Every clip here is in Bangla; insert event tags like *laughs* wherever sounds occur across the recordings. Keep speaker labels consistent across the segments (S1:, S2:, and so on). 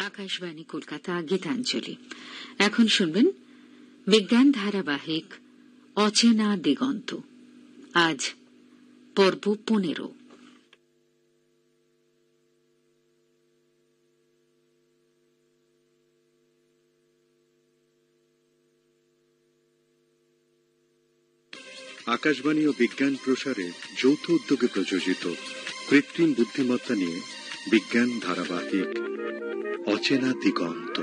S1: আকাশবাণী কলকাতা গীতাঞ্জলি। এখন শুনবেন বিজ্ঞান ধারাবাহিক অচেনা দিগন্ত। আজ পর্ব পনেরো।
S2: আকাশবাণী ও বিজ্ঞান প্রসারে যৌথ উদ্যোগে প্রযোজিত কৃত্রিম বুদ্ধিমত্তা নিয়ে বিজ্ঞান ধারাবাহিক অচেনা দিগন্ত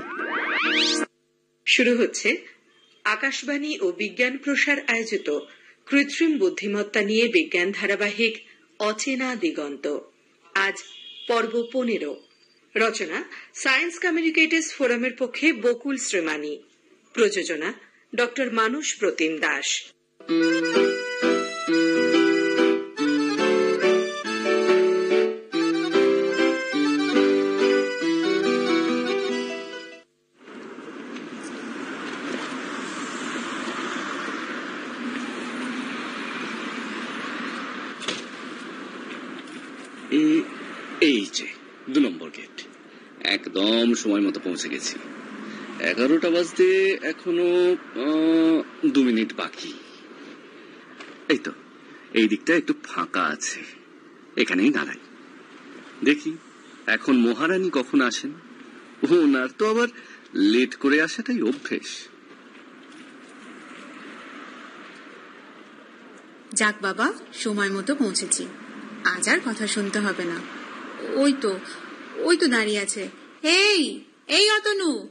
S3: শুরু হচ্ছে আকাশবাণী ও বিজ্ঞান প্রসার আয়োজিত কৃত্রিম বুদ্ধিমত্তা নিয়ে বিজ্ঞান ধারাবাহিক অচেনা দিগন্ত আজ পর্ব পনেরো। রচনা সায়েন্স কমিউনিকেটার্স ফোরামের পক্ষে বকুল শ্রীমানি প্রযোজনা ডক্টর মানুষ প্রতিম দাস।
S4: সময় মতো পৌঁছে গেছি। এগারোটা বাজতে এখনও দু মিনিট বাকি। এই তো, এই দিকটা একটু ফাঁকা আছে। এখানেই দাঁড়াই। দেখি, এখন মহারানী কখন আসেন? ওনার তো আবার লেট করে আসাটাই অভ্যেস।
S5: যাক বাবা, সময় মতো পৌঁছেছি। আজ আর কথা শুনতে হবে না। ওই তো ওই তো দাঁড়িয়ে আছে। এই এই অতনু।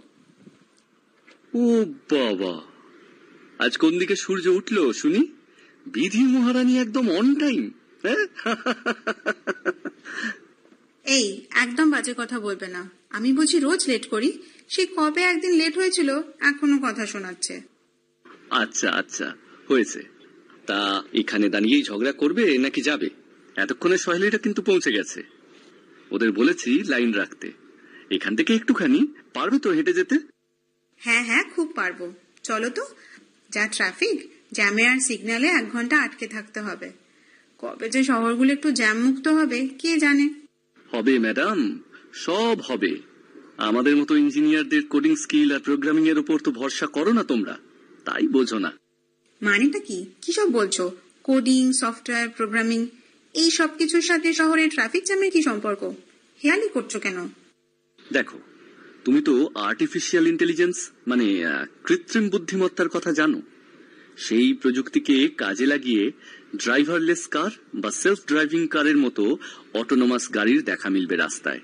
S4: ও বাবা। আজ কোন দিকে সূর্য উঠল শুনি? বিধি মহারানী একদম অন টাইম হ্যাঁ?
S5: এই একদম বাজে কথা বলবে না। আমি বুঝি রোজ লেট করি। সে কবে একদিন লেট হয়েছিল এখনও কথা শোনাচ্ছে।
S4: আচ্ছা আচ্ছা হয়েছে। তা এখানে দাঁড়িয়েই ঝগড়া করবে নাকি যাবে? এতক্ষণে সহেলিটা কিন্তু পৌঁছে গেছে। ওদের বলেছি লাইন রাখতে। এখান থেকে একটুখানি পারবে তো হেঁটে যেতে?
S5: হ্যাঁ হ্যাঁ খুব পারব। চলো তো যা ট্রাফিক জ্যামে আর সিগন্যালে এক ঘণ্টা আটকে থাকতে হবে। কবে যে শহরগুলো একটু জ্যাম মুক্ত হবে কে জানে?
S4: হবে ম্যাডাম সব হবে। আমাদের মতো ইঞ্জিনিয়ারদের কোডিং স্কিল আর প্রোগ্রামিং এর উপর তো ভরসা করো না তোমরা। তাই বোঝো না।
S5: মানেটা কি? কি সব বলছো? কোডিং সফটওয়্যার প্রোগ্রামিং এই সব কিছুর সাথে শহরের ট্রাফিক জ্যামের কি সম্পর্ক? হেয়ালি করছ কেন?
S4: দেখো তুমি তো আর্টিফিশিয়াল ইন্টেলিজেন্স মানে কৃত্রিম বুদ্ধিমত্তার কথা জানো। সেই প্রযুক্তিকে কাজে লাগিয়ে ড্রাইভারলেস কার বা সেলফ ড্রাইভিং কারের মতো অটোনোমাস গাড়ির দেখা মিলবে রাস্তায়।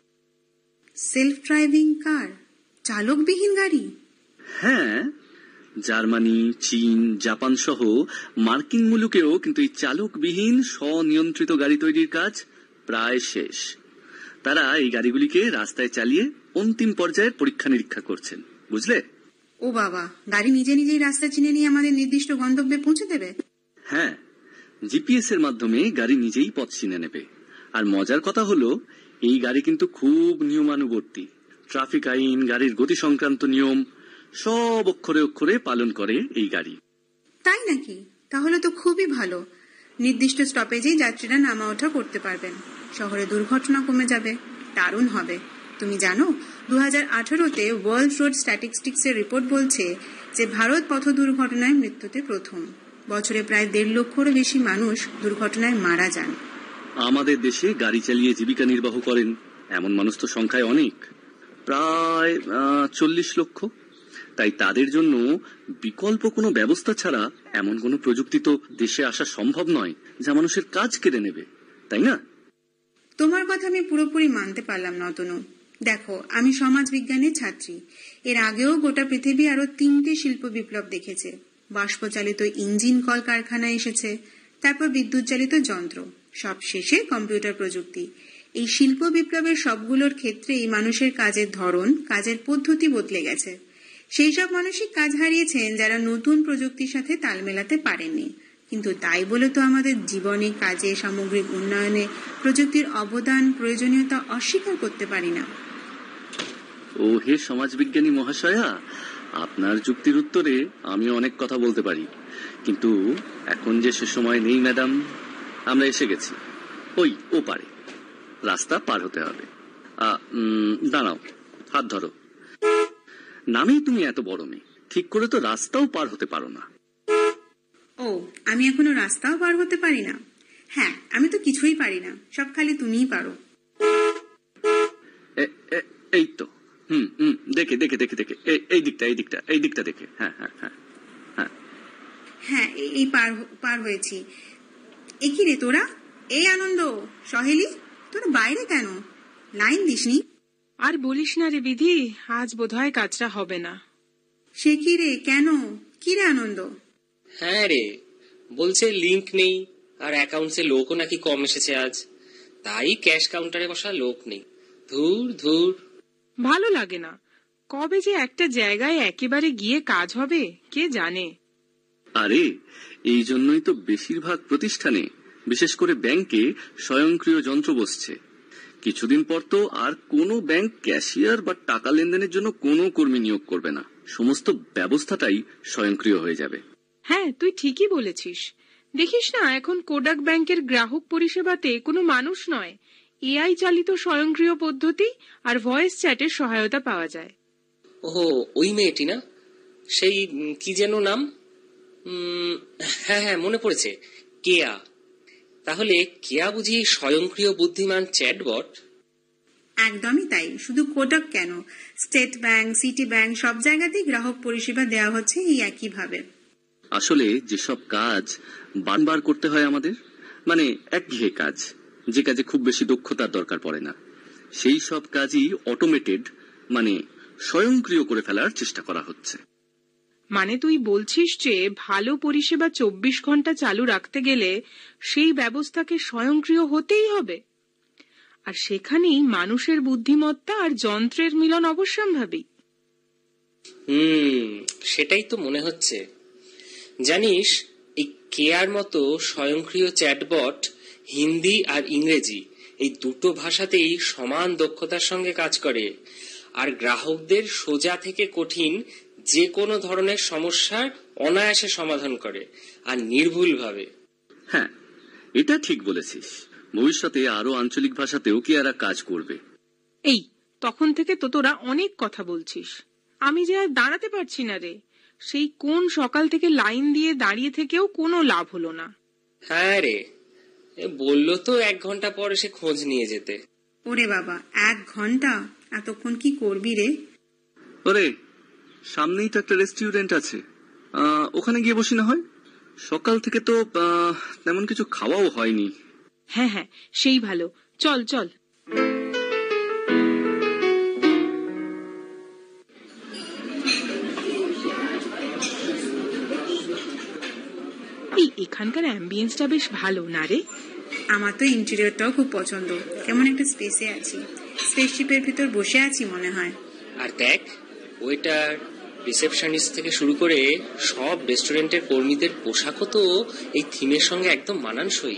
S5: সেলফ ড্রাইভিং কার চালকবিহীন গাড়ি?
S4: হ্যাঁ জার্মানি চীন জাপান সহ মার্কিন মুলুকেও কিন্তু এই চালকবিহীন স্বনিয়ন্ত্রিত গাড়ি তৈরির কাজ প্রায় শেষ। তারা এই গাড়িগুলিকে রাস্তায় চালিয়ে অন্তিম পর্যায়ের পরীক্ষা নিরীক্ষা করছেন। বুঝলে?
S5: ও বাবা গাড়ি নিজে নিজেই রাস্তা চিনে নিয়ে আমাদের নির্দিষ্ট গন্তব্যে পৌঁছে দেবে?
S4: হ্যাঁ জিপিএস এর মাধ্যমে গাড়ি নিজেই পথ চিনে নেবে। আর মজার কথা হলো এই গাড়ি কিন্তু খুব নিয়মানুবর্তী। ট্রাফিক আইন গাড়ির গতি সংক্রান্ত নিয়ম সব অক্ষরে অক্ষরে পালন করে এই গাড়ি।
S5: তাই নাকি? তাহলে তো খুবই ভালো। নির্দিষ্ট স্টপেজেই যাত্রীরা নামা ওঠা করতে পারবেন। শহরে দুর্ঘটনা কমে যাবে, দারুণ হবে। তুমি জানো দু হাজার আঠারোতে ওয়ার্ল্ড রোড স্ট্যাটিস্টিক্স এর রিপোর্ট বলছে যে ভারত পথ দুর্ঘটনায় মৃত্যুতে প্রথম। বছরে প্রায় দেড় লক্ষরও বেশি মানুষ দুর্ঘটনায় মারা যান।
S4: আমাদের দেশে গাড়ি চালিয়ে জীবিকা নির্বাহ করেন, এমন মানুষ তো সংখ্যায় অনেক। প্রায় চল্লিশ লক্ষ। তাই তাদের জন্য বিকল্প কোনো ব্যবস্থা ছাড়া এমন কোনো প্রযুক্তি তো দেশে আসা সম্ভব নয়, যা মানুষের কাজ কেড়ে নেবে, তাই না?
S5: তোমার কথা আমি পুরোপুরি মানতে পারলাম না, অতনু। দেখো, আমি সমাজ বিজ্ঞানের ছাত্রী। এর আগেও গোটা পৃথিবী আরও তিনটে শিল্প বিপ্লব দেখেছে। বাষ্পচালিত ইঞ্জিন কল কারখানা এসেছে, তারপর বিদ্যুৎ চালিত যন্ত্র, সব শেষে কম্পিউটার প্রযুক্তি। এই শিল্প বিপ্লবের সবগুলোর ক্ষেত্রেই মানুষের কাজের ধরন, কাজের পদ্ধতি বদলে গেছে। সেই সব মানসিক কাজ হারিয়েছেন যারা নতুন প্রযুক্তির সাথে তাল মেলাতে পারেননি। কিন্তু তাই বলে তো আমাদের জীবনে, কাজে, সামগ্রিক উন্নয়নে প্রযুক্তির অবদান, প্রয়োজনীয়তা অস্বীকার করতে পারি না।
S4: ও হে সমাজবিজ্ঞানী মহাশয়া, আপনার যুক্তির উত্তরে আমি অনেক কথা বলতে পারি। কিন্তু এখন যে সে সময় নেই, ম্যাডাম, আমরা এসে গেছি। ওই ও পারে রাস্তা পার হতে হবে। দাঁড়াও, হাত ধরো। নামেই তুমি এত বড় মেয়ে। ঠিক করে তো রাস্তাও পার হতে পারো না।
S5: ও আমি এখনও রাস্তাও পার হতে পারি না? হ্যাঁ আমি তো কিছুই পারি না। সব খালি তুমিই পারো।
S4: এই তো। হুম হুম দেখে দেখে দেখে দেখে। এই- দিকটা এই দিকটা এই দিকটা দেখে। হ্যাঁ হ্যাঁ হ্যাঁ হ্যাঁ।
S5: হ্যাঁ এই- এই পার পার হয়েছি। এ কি রে তোরা? এই আনন্দ সহেলি তোরা বাইরে কেন? লাইন দিসনি।
S6: আর বলিস না রে বিধি আজ বোধহয় কাজটা হবে না।
S5: সে কি রে কেন? কি রে আনন্দ?
S7: হ্যাঁ রে বলছে লিংক নেই আর অ্যাকাউন্টসে লোকও নাকি কম এসেছে আজ। তাই ক্যাশ কাউন্টারে বসা লোক নেই। ধুর ধুর।
S6: ভালো লাগে না। কবে যে একটা জায়গায় একেবারে গিয়ে কাজ হবে কে জানে?
S4: আরে এই জন্যই তো বেশিরভাগ প্রতিষ্ঠানে বিশেষ করে ব্যাংকে স্বয়ংক্রিয় যন্ত্র বসছে। কিছুদিন পর তো আর কোনো ব্যাংক ক্যাশিয়ার বা টাকা লেনদেনের জন্য কোনো কর্মী নিয়োগ করবে না। সমস্ত ব্যবস্থাটাই স্বয়ংক্রিয় হয়ে যাবে।
S6: হ্যাঁ তুই ঠিকই বলেছিস। দেখিস না এখন কোডাক ব্যাংকের গ্রাহক পরিষেবাতে কোনো মানুষ নয়। এআই চালিত স্বয়ংক্রিয় পদ্ধতি আর ভয়েস চ্যাটের সহায়তা পাওয়া যায়।
S7: ও ওই মেয়েটি না? সেই কি যেন নাম? হ্যাঁ হ্যাঁ মনে পড়েছে। কেয়া। তাহলে কেয়া বুঝি স্বয়ংক্রিয় বুদ্ধিমান চ্যাটবট?
S5: একদমই তাই শুধু কোটক কেন? স্টেট ব্যাংক সিটি ব্যাংক সব জায়গাতেই গ্রাহক পরিষেবা দেওয়া হচ্ছে এই একইভাবে।
S4: আসলে যেসব কাজ বারবার করতে হয় আমাদের মানে একঘেয়ে কাজ যে কাজে খুব বেশি দক্ষতার দরকার পড়ে না সেই সব কাজই অটোমেটেড মানে স্বয়ংক্রিয় করে ফেলার চেষ্টা করা হচ্ছে।
S6: মানে তুই বলছিস যে ভালো পরিষেবা চব্বিশ ঘণ্টা চালু রাখতে গেলে সেই ব্যবস্থাকে স্বয়ংক্রিয় হতেই হবে। আর সেখানেই মানুষের বুদ্ধিমত্তা আর যন্ত্রের মিলন অবশ্যম্ভাবী।
S7: হুম, সেটাই তো মনে হচ্ছে। জানিস, এই কেয়ার মতো স্বয়ংক্রিয় চ্যাটবট, হিন্দি আর ইংরেজি, এই দুটো ভাষাতেই সমান দক্ষতার সঙ্গে কাজ করে। আর গ্রাহকদের সোজা থেকে কঠিন যে কোনো ধরনের সমস্যার অনায়াসে সমাধান করে আর নির্ভুলভাবে।
S4: হ্যাঁ এটা ঠিক বলেছিস। ভবিষ্যতে আরও আঞ্চলিক ভাষাতেও কি এরা কাজ করবে?
S6: এই তখন থেকে তো তোরা অনেক কথা বলছিস। আমি যে আর দাঁড়াতে পারছি না রে। সেই কোন সকাল থেকে লাইন দিয়ে দাঁড়িয়ে থেকেও কোনো লাভ হলো না।
S7: হ্যাঁ রে। এ বলল তো এক ঘণ্টা পর এসে খোঁজ নিয়ে যেতে।
S5: ওরে বাবা এক ঘণ্টা? এতক্ষণ কি করবি রে?
S4: ওরে সামনেই তো একটা রেস্টুরেন্ট আছে। ওখানে গিয়ে বসি না হয়? সকাল থেকে তো তেমন কিছু খাওয়াও হয়নি।
S6: হ্যাঁ হ্যাঁ সেই ভালো। চল চল। এই এখানকার অ্যাম্বিয়েন্সটা বেশ ভালো না রে?
S5: আমার তো ইন্টেরিয়রটাও খুব পছন্দ। কেমন একটা স্পেসে আছি। স্পেসশিপের ভিতর বসে আছি মনে হয়।
S7: আর দেখ ওয়েটার রিসেপশনিস্ট থেকে শুরু করে সব রেস্টুরেন্টের কর্মীদের পোশাকও তো এই থিমের সঙ্গে একদম মানানসই।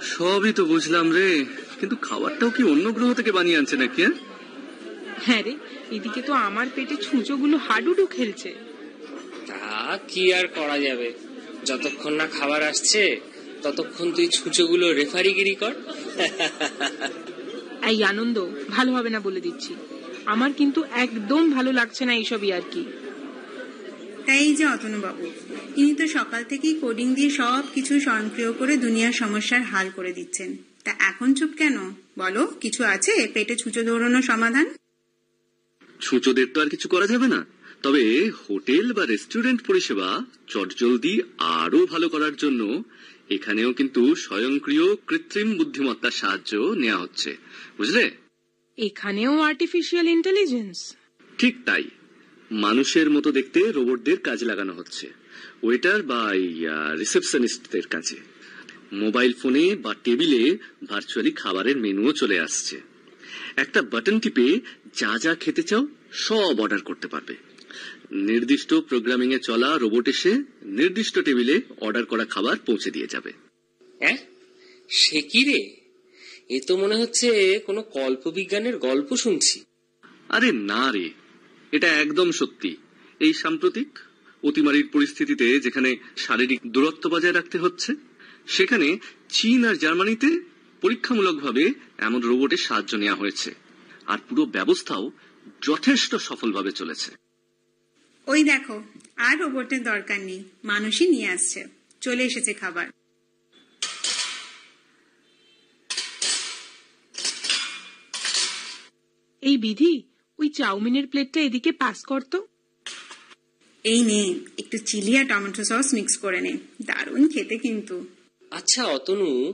S4: সবই তো বুঝলাম রে। কিন্তু খাবারটাও কি অন্য গ্রহ থেকে বানিয়ে আনছে নাকি হ্যাঁ?
S6: হ্যাঁ রে এদিকে তো আমার পেটে ছুঁচোগুলো হাডুডু খেলছে।
S7: তা কি আর করা যাবে? যতক্ষণ না খাবার আসছে ততক্ষণ তুই ছুঁচোগুলো রেফারিগিরি কর।
S6: এই আনন্দ ভালো হবে না বলে দিচ্ছি। আমার কিন্তু একদম ভালো লাগছে না এইসবই আর কি।
S5: তাই এই যে অতনুবাবু তিনি তো সকাল থেকেই কোডিং দিয়ে সব কিছু স্বয়ংক্রিয় করে দুনিয়ার সমস্যার হাল করে দিচ্ছেন। তা এখন চুপ কেন? বলো কিছু আছে পেটে ছুঁচো দৌড়ানোর সমাধান?
S4: ছুঁচোদের তো আর কিছু করা যাবে না। তবে হোটেল বা রেস্টুরেন্ট পরিষেবা চটজলদি আরও ভালো করার জন্য এখানেও কিন্তু স্বয়ংক্রিয় কৃত্রিম বুদ্ধিমত্তার সাহায্য নেওয়া হচ্ছে। বুঝলে?
S6: এখানেও আর্টিফিশিয়াল ইন্টেলিজেন্স
S4: ঠিক তাই। মানুষের মতো দেখতে রোবটদের কাজে লাগানো হচ্ছে। ওয়েটার বা রিসেপশনিস্টদের কাজে মোবাইল ফোনে বা টেবিলে ভার্চুয়ালি খাবারের মেনুও চলে আসছে। একটা বাটন টিপে যা যা খেতে চাও সব অর্ডার করতে পারবে। নির্দিষ্ট প্রোগ্রামিং এ চলা রোবট এসে নির্দিষ্ট টেবিলে অর্ডার করা খাবার পৌঁছে দিয়ে যাবে।
S7: সে কি রে? এ তো মনে হচ্ছে কোনো কল্পবিজ্ঞানের গল্প শুনছি।
S4: আরে না রে এটা একদম সত্যি। এই সাম্প্রতিক অতিমারির পরিস্থিতিতে যেখানে শারীরিক দূরত্ব বজায় রাখতে হচ্ছে সেখানে চীন আর জার্মানিতে পরীক্ষামূলকভাবে এমন রোবটের সাহায্য নেওয়া হয়েছে। আর পুরো ব্যবস্থাও যথেষ্ট সফলভাবে চলেছে।
S5: ওই দেখো আর রোবটের দরকার নেই মানুষই নিয়ে আসছে। চলে এসেছে খাবার।
S6: এই বিধি ওই চাউমিনের প্লেটটা এদিকে পাস করতো
S5: এই নে একটু চিলি আর টমেটো সস মিক্স করে নে। দারুণ খেতে কিন্তু।
S7: আচ্ছা অতনু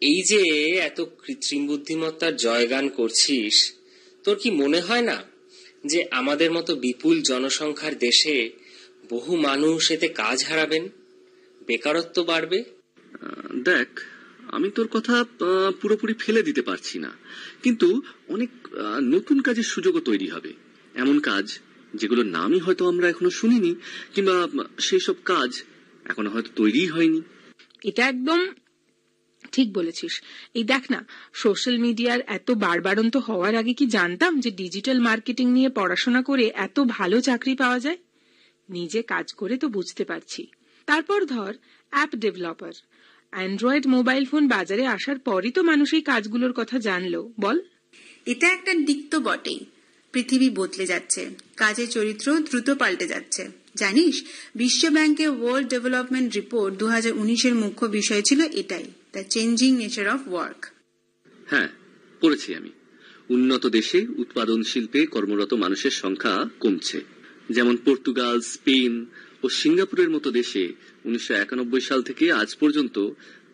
S7: এই যে এত কৃত্রিম বুদ্ধিমত্তার জয়গান করছিস তোর কি মনে হয় না যে আমাদের মতো বিপুল জনসংখ্যার দেশে বহু মানুষ এতে কাজ হারাবেন? বেকারত্ব বাড়বে?
S4: দেখ আমি তোর কথা পুরোপুরি ফেলে দিতে পারছি না। কিন্তু অনেক নতুন কাজের সুযোগও তৈরি হবে। এমন কাজ, যেগুলোর নামই হয়তো আমরা এখনও শুনিনি, কিংবা সেই সব কাজ এখনও হয়তো তৈরিই হয়নি।
S6: এটা একদম ঠিক বলেছিস। এই দেখ না, সোশ্যাল মিডিয়ার এত বাড়বাড়ন্ত হওয়ার আগে কি জানতাম যে ডিজিটাল মার্কেটিং নিয়ে পড়াশোনা করে এত ভালো চাকরি পাওয়া যায়? নিজে কাজ করে তো বুঝতে পারছি। তারপর ধর, app developer. Android mobile phone বাজারে আসার পরই তো মানুষ এই কাজগুলোর কথা জানলো। বল।
S5: এটা একটা দিক তো বটেই। পৃথিবী বদলে যাচ্ছে। কাজের চরিত্র দ্রুত পাল্টে যাচ্ছে। জানিস বিশ্ব ব্যাংকের ওয়ার্ল্ড ডেভেলপমেন্ট রিপোর্ট দু হাজার উনিশের মুখ্য বিষয় ছিল এটাই the changing nature of work
S4: হ্যাঁ পড়েছি আমি। উন্নত দেশে উৎপাদন শিল্পে কর্মরত মানুষের সংখ্যা কমছে। যেমন পর্তুগাল স্পেন ও সিঙ্গাপুরের মতো দেশে উনিশশো একানব্বই সাল থেকে আজ পর্যন্ত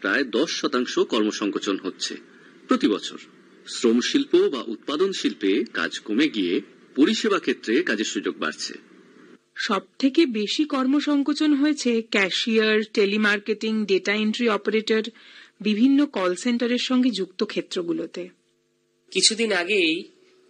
S4: প্রায় দশ শতাংশ কর্মসংকোচন হচ্ছে। প্রতি বছর শ্রম শিল্প বা উৎপাদন শিল্পে কাজ কমে গিয়ে পরিষেবা ক্ষেত্রে কাজের সুযোগ বাড়ছে।
S6: সব থেকে বেশি কর্মসংকোচন হয়েছে cashier telemarketing data entry operator বিভিন্ন কল সেন্টারের সঙ্গে যুক্ত ক্ষেত্রগুলোতে।
S7: কিছুদিন আগেই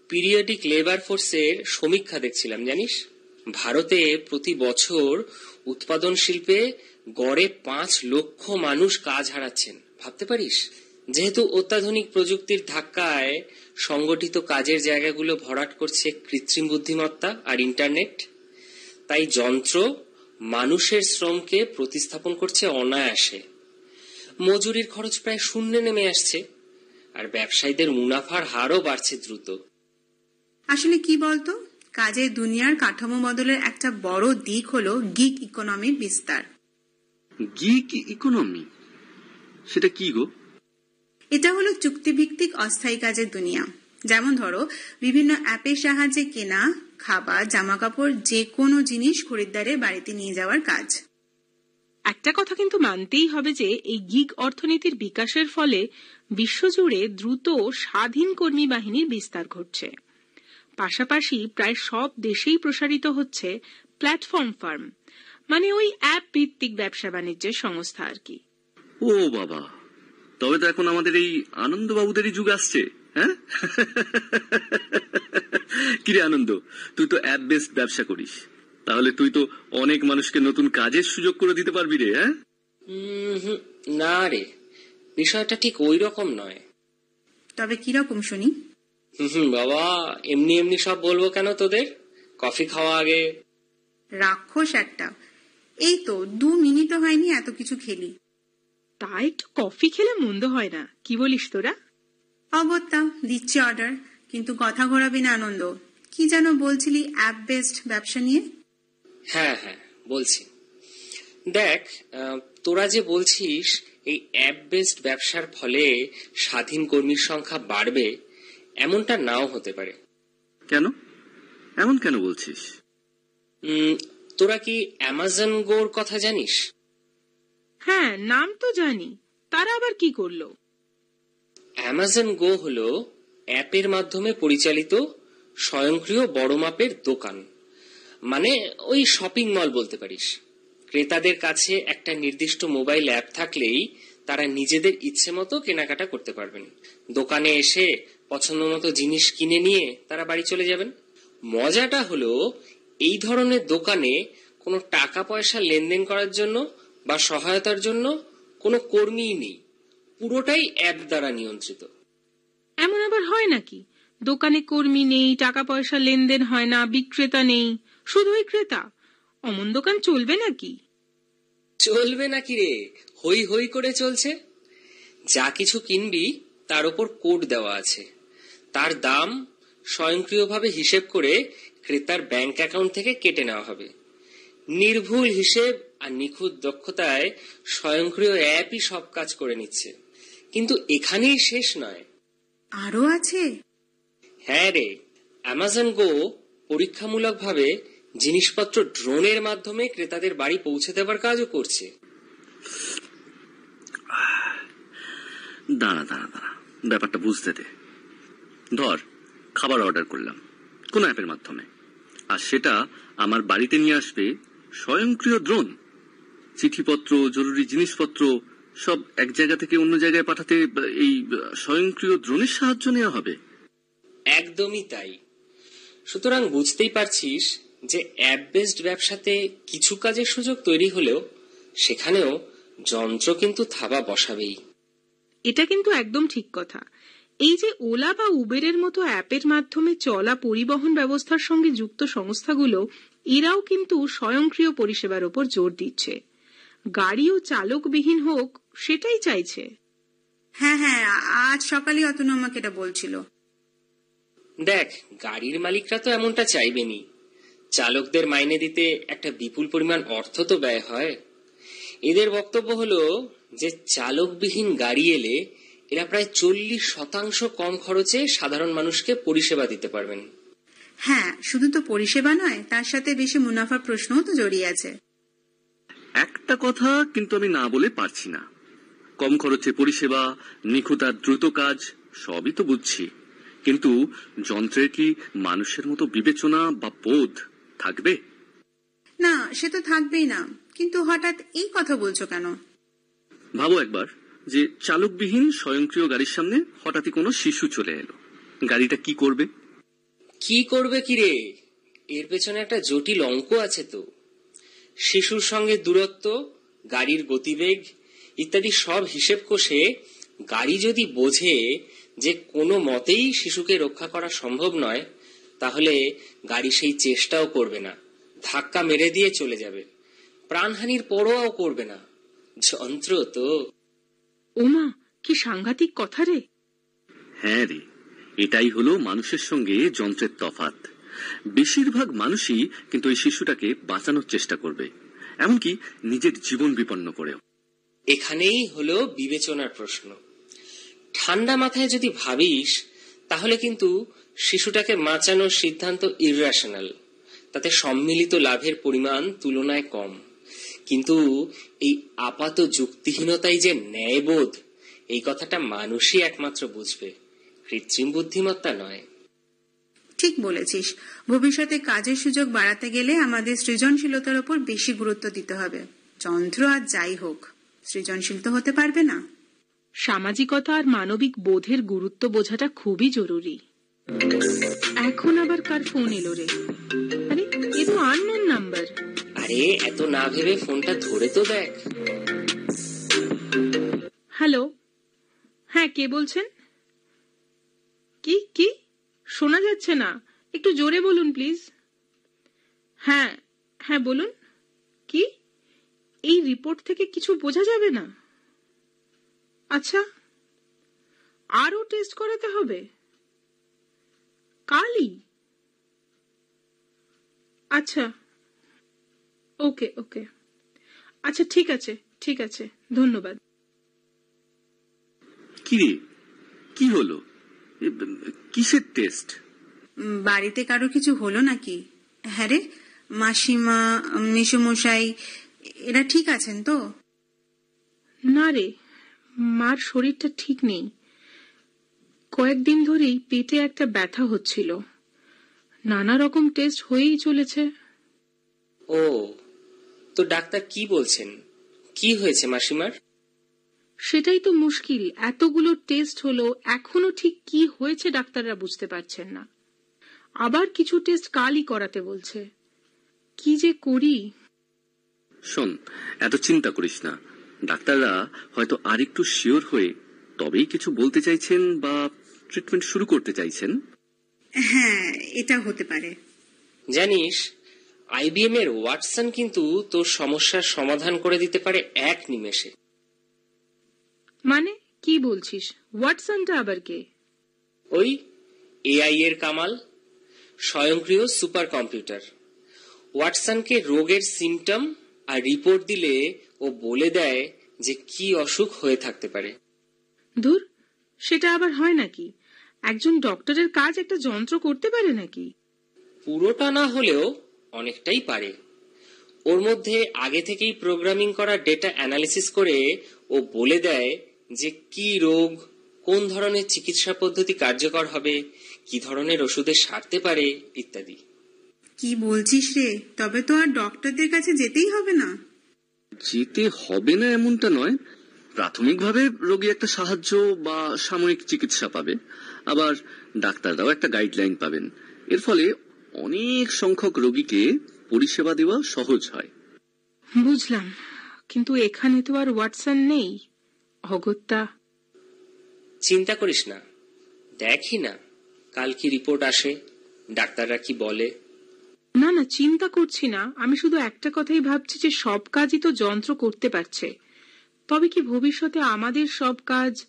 S7: পিরিয়ডিক লেবার ফোর্সের সমীক্ষা দেখছিলাম জানিস? ভারতে প্রতি বছর উৎপাদন শিল্পে গড়ে পাঁচ লক্ষ মানুষ কাজ হারাচ্ছেন। ভাবতে পারিস? যেহেতু অত্যাধুনিক প্রযুক্তির ধাক্কায় সংগঠিত কাজের জায়গাগুলো ভরাট করছে কৃত্রিম বুদ্ধিমত্তা আর ইন্টারনেট, তাই যন্ত্র মানুষের শ্রমকে প্রতিস্থাপন করছে অনায়াসে। মজুরির খরচ প্রায় শূন্যে নেমে আসছে আর ব্যবসায়ীদের মুনাফার হারও বাড়ছে দ্রুত।
S5: আসলে কি বলতো? কাজের দুনিয়ার কাঠামো বদলের একটা বড় দিক হলো গিগ ইকোনমির বিস্তার।
S4: Gig economy? সেটা কি গো?
S5: এটা হলো চুক্তিভিত্তিক অস্থায়ী কাজের দুনিয়া। যেমন ধরো বিভিন্ন অ্যাপের সাহায্যে কেনা খাবার জামা কাপড় যে কোনো জিনিস খরিদ্দারের বাড়িতে নিয়ে যাওয়ার কাজ।
S6: একটা কথা কিন্তু মানতেই হবে যে এই গিগ অর্থনীতির বিকাশের ফলে বিশ্বজুড়ে দ্রুত স্বাধীন কর্মী বাহিনীর বিস্তার ঘটছে। পাশাপাশি প্রায় সব দেশেই প্রসারিত হচ্ছে প্ল্যাটফর্ম ফার্ম মানে ওই অ্যাপ ভিত্তিক ব্যবসা বাণিজ্যের সংস্থা আর কি।
S4: ও বাবা তবে তো এখন আমাদের এই আনন্দ বাবুদেরই যুগ আসছে হ্যাঁ? *laughs* কিরে আনন্দ তুই তো অ্যাপ বেসড ব্যবসা করিস তাহলে তুই তো অনেক মানুষকে নতুন কাজের সুযোগ করে দিতে পারবি রে হ্যাঁ?
S7: না রে বিষয়টা ঠিক ওই রকম নয়।
S5: তবে কীরকম শুনি?
S7: হুম হুম, বাবা এমনি এমনি সব বলব কেন তোদের? কফি খাওয়া আগে।
S5: রাক্ষস একটা। এই তো দু মিনিটও হয়নি এত কিছু খেলি।
S6: তা একটু কফি খেলে মন্দ হয় না। কি বলিস তোরা?
S5: অগত্যা দিচ্ছি অর্ডার কিন্তু কথা ঘোরাবি না আনন্দ। কি যেন বলছিলি অ্যাপ বেসড ব্যবসা নিয়ে?
S7: হ্যাঁ হ্যাঁ বলছি। দেখ তোরা যে বলছিস এই অ্যাপ বেসড ব্যবসার ফলে স্বাধীন কর্মীর সংখ্যা বাড়বে এমনটা নাও হতে পারে।
S4: কেন? এমন কেন বলছিস?
S7: তোরা কি অ্যামাজন গোর কথা জানিস?
S6: হ্যাঁ নাম তো জানি। তারা আবার কি করল?
S7: অ্যামাজন গো হলো অ্যাপের মাধ্যমে পরিচালিত স্বয়ংক্রিয় বড় মাপের দোকান। মানে ওই শপিং মল বলতে পারিস। ক্রেতাদের কাছে একটা নির্দিষ্ট মোবাইল অ্যাপ থাকলেই তারা নিজেদের ইচ্ছে মতো কেনাকাটা করতে পারবেন। দোকানে এসে পছন্দ মতো জিনিস কিনে নিয়ে তারা বাড়ি চলে যাবেন। মজাটা হলো এই ধরনের দোকানে কোনো টাকা পয়সা লেনদেন করার জন্য বা সহায়তার জন্য কোনো কর্মীই নেই। পুরোটাই অ্যাপ দ্বারা নিয়ন্ত্রিত।
S6: এমন আবার হয় নাকি? দোকানে কর্মী নেই টাকা পয়সা লেনদেন হয় না বিক্রেতা নেই শুধুই ক্রেতা। অমন দোকান চলবে নাকি?
S7: চলবে নাকি রে? হই হই করে চলছে। যা কিছু কিনবি তার উপর কোড দেওয়া আছে। তার দাম স্বয়ংক্রিয়ভাবে হিসেব করে ক্রেতার ব্যাংক অ্যাকাউন্ট থেকে কেটে নেওয়া হবে। নির্ভুল হিসেব আর নিখুঁত দক্ষতায় স্বয়ংক্রিয় অ্যাপই সব কাজ করে নিচ্ছে। কিন্তু এখানেই শেষ নয়।
S5: আরও আছে?
S7: হ্যাঁ রে অ্যামাজন গো পরীক্ষামূলকভাবে জিনিসপত্র ড্রোনের মাধ্যমে ক্রেতাদের বাড়ি পৌঁছে দেওয়ার কাজও করছে।
S4: দাঁড়া দাঁড়া দাঁড়া। ব্যাপারটা বুঝতে দে। ধর খাবার অর্ডার করলাম কোন অ্যাপের মাধ্যমে। আর সেটা আমার বাড়িতে নিয়ে আসবে স্বয়ংক্রিয় ড্রোন চিঠিপত্র জরুরি জিনিসপত্র সব এক জায়গা থেকে অন্য জায়গায় পাঠাতে এই স্বয়ংক্রিয় ড্রোনের সাহায্য নেওয়া হবে।
S7: একদমই তাই। সুতরাং বুঝতেই পারছিস যে অ্যাপ বেসড ব্যবসাতে কিছু কাজের সুযোগ তৈরি হলেও সেখানেও যন্ত্র কিন্তু থাবা বসাবেই।
S6: এটা কিন্তু একদম ঠিক কথা। এই যে ওলা বা উবেরের মতো অ্যাপের মাধ্যমে চলা পরিবহন ব্যবস্থার সঙ্গে যুক্ত সংস্থাগুলো এরাও কিন্তু স্বয়ংক্রিয় পরিষেবার ওপর জোর দিচ্ছে। গাড়িও চালকবিহীন হোক সেটাই চাইছে।
S5: হ্যাঁ হ্যাঁ আজ সকালে অতনু আমাকে এটা বলছিল।
S7: দেখ গাড়ির মালিকরা তো এমনটা চাইবেনি। চালকদের মাইনে দিতে একটা বিপুল পরিমাণ অর্থ তো ব্যয় হয়। এদের বক্তব্য হলো যে চালকবিহীন গাড়ি এলে এরা প্রায় চল্লিশ শতাংশ কম খরচে সাধারণ মানুষকে পরিষেবা দিতে পারবেন।
S5: হ্যাঁ শুধু তো পরিষেবা নয় তার সাথে বেশি মুনাফার প্রশ্নও তো জড়িয়ে আছে।
S4: একটা কথা কিন্তু আমি না বলে পারছি না। কম খরচে পরিষেবা নিখুঁত আর দ্রুত কাজ সবই তো বুঝছি। কিন্তু যন্ত্রের কি মানুষের মতো বিবেচনা বা বোধ থাকবে?
S5: না সে তো থাকবেই না। কিন্তু হঠাৎ এই কথা বলছো কেন?
S4: ভাবো একবার। যে চালকবিহীন স্বয়ংক্রিয় গাড়ির সামনে হঠাৎই কোনো শিশু চলে এলো। গাড়িটা কি করবে?
S7: কি করবে কি রে? এর পেছনে একটা জটিল অঙ্ক আছে তো। শিশুর সঙ্গে দূরত্ব, গাড়ির গতিবেগ ইত্যাদি সব হিসেব কষে গাড়ি যদি বোঝে যে কোনো মতেই শিশুকে রক্ষা করা সম্ভব নয়, তাহলে গাড়ি সেই চেষ্টাও করবে না। ধাক্কা মেরে দিয়ে চলে যাবে। প্রাণহানির পরোয়াও করবে না। যন্ত্র তো।
S6: ওমা কি সাংঘাতিক কথা রে।
S4: হ্যাঁ রে এটাই হলো মানুষের সঙ্গে যন্ত্রের তফাত। বেশিরভাগ মানুষই কিন্তু এই শিশুটাকে বাঁচানোর চেষ্টা করবে এমনকি নিজের জীবন বিপন্ন করেও।
S7: এখানেই হলো বিবেচনার প্রশ্ন। ঠান্ডা মাথায় যদি ভাবিস তাহলে কিন্তু শিশুটাকে বাঁচানোর সিদ্ধান্ত ইররাশনাল তাতে সম্মিলিত লাভের পরিমাণ তুলনায় কম। কিন্তু এই আপাত যুক্তিহীনতাই যে ন্যায়বোধ এই কথাটা মানুষই একমাত্র বুঝবে। কৃত্রিম বুদ্ধিমত্তা নয়।
S5: ঠিক বলেছিস। ভবিষ্যতে কাজের সুযোগ বাড়াতে গেলে আমাদের সৃজনশীলতার উপর বেশি গুরুত্ব দিতে হবে। যন্ত্র আর যাই হোক সৃজনশীল তো হতে পারবে না।
S6: সামাজিকতা আর মানবিক বোধের গুরুত্ব বোঝাটা খুবই জরুরি। এখন আবার কার ফোন এলো রে? আরে এ তো আননোন নাম্বার
S7: আরে, এত না ভেবে ফোনটা ধরে তো দেখ।
S6: হ্যালো। হ্যাঁ কে বলছেন? কি কি? শোনা যাচ্ছে না। একটু জোরে বলুন, প্লিজ। হ্যাঁ হ্যাঁ বলুন। কি? এই রিপোর্ট থেকে কিছু বোঝা যাবে না? আচ্ছা আরও টেস্ট করাতে হবে? কালই? আচ্ছা ওকে ওকে। আচ্ছা ঠিক আছে ঠিক আছে। ধন্যবাদ।
S4: কি রে কি হলো কিসের টেস্ট?
S5: বাড়িতে কারও কিছু হলো নাকি? হ্যাঁ রে মাসিমা মেসোমশাই এরা ঠিক আছেন তো?
S6: না রে মার শরীরটা ঠিক নেই। কয়েকদিন ধরেই পেটে একটা ব্যথা হচ্ছিল। নানা রকম টেস্ট হয়েই চলেছে।
S7: ও তো ডাক্তার কি বলছেন? কি হয়েছে মাসিমার?
S6: সেটাই তো মুশকিল। এতগুলো টেস্ট হলো এখনও ঠিক কি হয়েছে ডাক্তাররা বুঝতে পারছেন না। আবার কিছু টেস্ট কালই করাতে বলছে। কি যে করি?
S4: শোন এত চিন্তা করিস না। ডাক্তাররা হয়তো আর একটু শিওর হয়ে তবেই কিছু বলতে চাইছেন বা ট্রিটমেন্ট শুরু করতে চাইছেন।
S5: হ্যাঁ এটা হতে পারে।
S7: জানিস আইবিএম এর ওয়াটসন কিন্তু তোর সমস্যার সমাধান করে দিতে পারে এক নিমেষে।
S6: মানে কি বলছিস? ওয়াটসনটা আবার কে?
S7: ওই এআই এর কামাল স্বয়ংক্রিয় সুপার কম্পিউটার ওয়াটসনকে রোগের সিমটম আর রিপোর্ট দিলে ও বলে দেয় যে কি অসুখ হয়ে থাকতে পারে।
S6: ধুর সেটা আবার হয় নাকি? একজন ডক্টরের কাজ একটা যন্ত্র করতে পারে নাকি?
S7: পুরোটা না হলেও অনেকটাই পারে। ওর মধ্যে আগে থেকেই প্রোগ্রামিং করা ডেটা অ্যানালিসিস করে ও বলে দেয় যে কি রোগ কোন ধরনের চিকিৎসা পদ্ধতি কার্যকর হবে কি ধরনের ওষুধে সারতে পারে ইত্যাদি।
S5: কি বলছিস রে? তবে তো আর ডক্টরদের কাছে যেতেই হবে না।
S4: যেতে হবে না এমনটা নয়। প্রাথমিকভাবে রোগী একটা সাহায্য বা সাময়িক চিকিৎসা পাবে। আবার ডাক্তাররাও একটা গাইডলাইন পাবেন। এর ফলে অনেক সংখ্যক রোগীকে পরিষেবা দেওয়া সহজ হয়।
S6: বুঝলাম। কিন্তু এখানে তো আর ওয়াটসন নেই। অগত্যা।
S7: চিন্তা করিস না। দেখি না। কাল কি রিপোর্ট আসে? ডাক্তাররা কি বলে?
S6: না না চিন্তা করছি না। আমি শুধু একটা কথাই ভাবছি যে সব কাজই তো যন্ত্র করতে পারছে। তবে কি ভবিষ্যতে আমাদের সব কাজ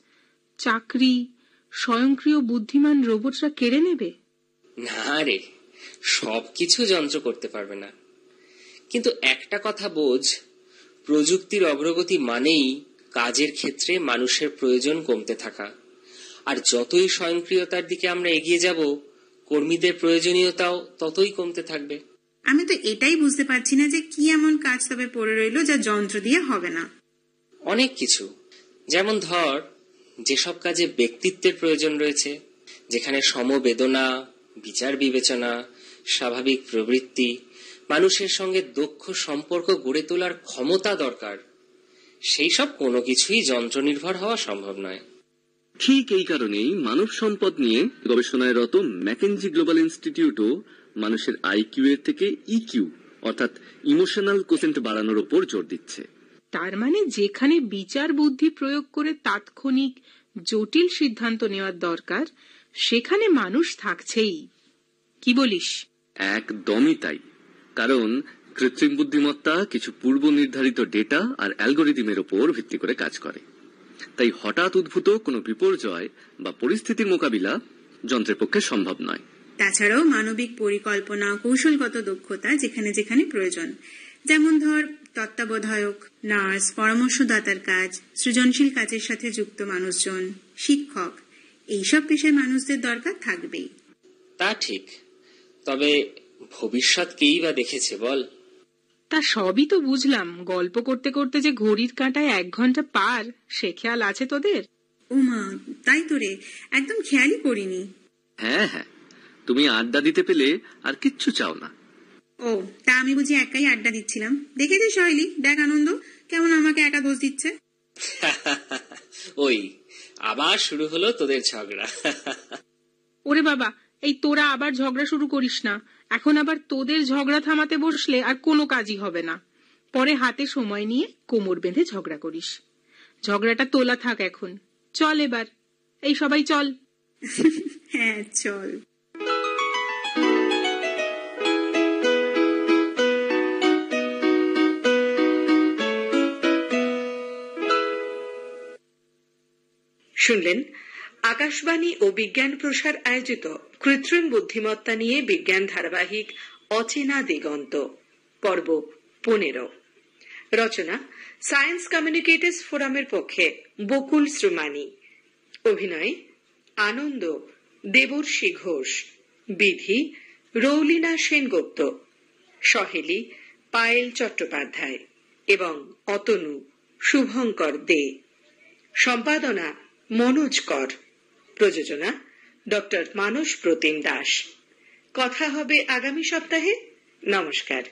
S6: চাকরি স্বয়ংক্রিয় বুদ্ধিমান রোবটরা কেড়ে নেবে?
S7: না রে। সবকিছু যন্ত্র করতে পারবে না। কিন্তু একটা কথা বোঝ প্রযুক্তির অগ্রগতি মানেই কাজের ক্ষেত্রে মানুষের প্রয়োজন কমতে থাকা। আর যতই স্বয়ংক্রিয়তার দিকে আমরা এগিয়ে যাব কর্মীদের প্রয়োজনীয়তাও ততই কমতে থাকবে।
S5: আমি তো এটাই বুঝতে পারছি না যে কি এমন কাজ তবে পড়ে রইল যা যন্ত্র দিয়ে হবে না।
S7: অনেক কিছু। যেমন ধর যেসব কাজে ব্যক্তিত্বের প্রয়োজন রয়েছে যেখানে সমবেদনা বিচার বিবেচনা স্বাভাবিক প্রবৃত্তি মানুষের সঙ্গে দক্ষ সম্পর্ক গড়ে তোলার ক্ষমতা দরকার। সেই সব কোনো কিছুই যন্ত্র নির্ভর হওয়া সম্ভব নয়।
S4: ঠিক এই কারণেই মানব সম্পদ নিয়ে গবেষণায় রত ম্যাকেনজি গ্লোবাল ইনস্টিটিউটও মানুষের আইকিউ এর থেকে ইকিউ অর্থাৎ ইমোশনাল কোসেন্ট বাড়ানোর ওপর জোর দিচ্ছে।
S6: তার মানে যেখানে বিচার বুদ্ধি প্রয়োগ করে তাৎক্ষণিক জটিল সিদ্ধান্ত নেওয়ার দরকার সেখানে মানুষ থাকছেই। কি বলিস?
S4: একদমই তাই। কারণ কৃত্রিম বুদ্ধিমত্তা কিছু পূর্ব নির্ধারিত ডেটা আর অ্যালগোরিদমের ওপর ভিত্তি করে কাজ করে। তাই হঠাৎ উদ্ভূত কোনো বিপর্যয় বা পরিস্থিতির মোকাবিলা যন্ত্রের পক্ষে সম্ভব নয়।
S5: তাছাড়াও মানবিক পরিকল্পনা কৌশলগত দক্ষতা যেখানে যেখানে প্রয়োজন যেমন ধর তত্ত্বাবধায়ক নার্স পরামর্শদাতার কাজ সৃজনশীল কাজের সাথে যুক্ত মানুষজন শিক্ষক এইসব পেশায় মানুষদের দরকার থাকবেই।
S7: তা ঠিক। তবে ভবিষ্যৎ কেই বা দেখেছে বল?
S6: তা সবই তো বুঝলাম। গল্প করতে করতে যে ঘড়ির কাঁটায় এক ঘণ্টা পার সে খেয়াল আছে তোদের?
S5: ও মা তাই তো রে একদম খেয়ালই করিনি।
S4: হ্যাঁ হ্যাঁ তুমি আড্ডা দিতে পেলে আর কিচ্ছু চাও না।
S5: ও তা আমি বুঝি একাই আড্ডা দিচ্ছিলাম। দেখেছিস শৈলী দেখ আনন্দ কেমন আমাকে একা দোষ দিচ্ছে? *laughs*
S7: ওই আবার শুরু হলো তোদের ঝগড়া। *laughs*
S6: ওরে বাবা এই তোরা আবার ঝগড়া শুরু করিস না। এখন আবার তোদের ঝগড়া থামাতে বসলে আর কোনো কাজই হবে না। পরে হাতে সময় নিয়ে কোমর বেঁধে ঝগড়া করিস। ঝগড়াটা তোলা থাক এখন। চল এবার। এই সবাই চল। *laughs*
S5: হ্যাঁ চল।
S3: শুনলেন আকাশবাণী ও বিজ্ঞান প্রসার আয়োজিত কৃত্রিম বুদ্ধিমত্তা নিয়ে বিজ্ঞান ধারাবাহিক অচেনা দিগন্ত। পর্ব পনেরো। রচনা সায়েন্স কমিউনিকেটর্স ফোরামের পক্ষে বকুল শ্রুমানি। অভিনয়, আনন্দ, দেবর্ষী ঘোষ। বিধি, রৌলিনা সেনগুপ্ত। সহেলি, পায়েল চট্টোপাধ্যায় এবং অতনু শুভঙ্কর দে। সম্পাদনা, মনোজ কর। প্রযোজনা ডক্টর মানস প্রতিম দাস। কথা হবে আগামী সপ্তাহে। নমস্কার।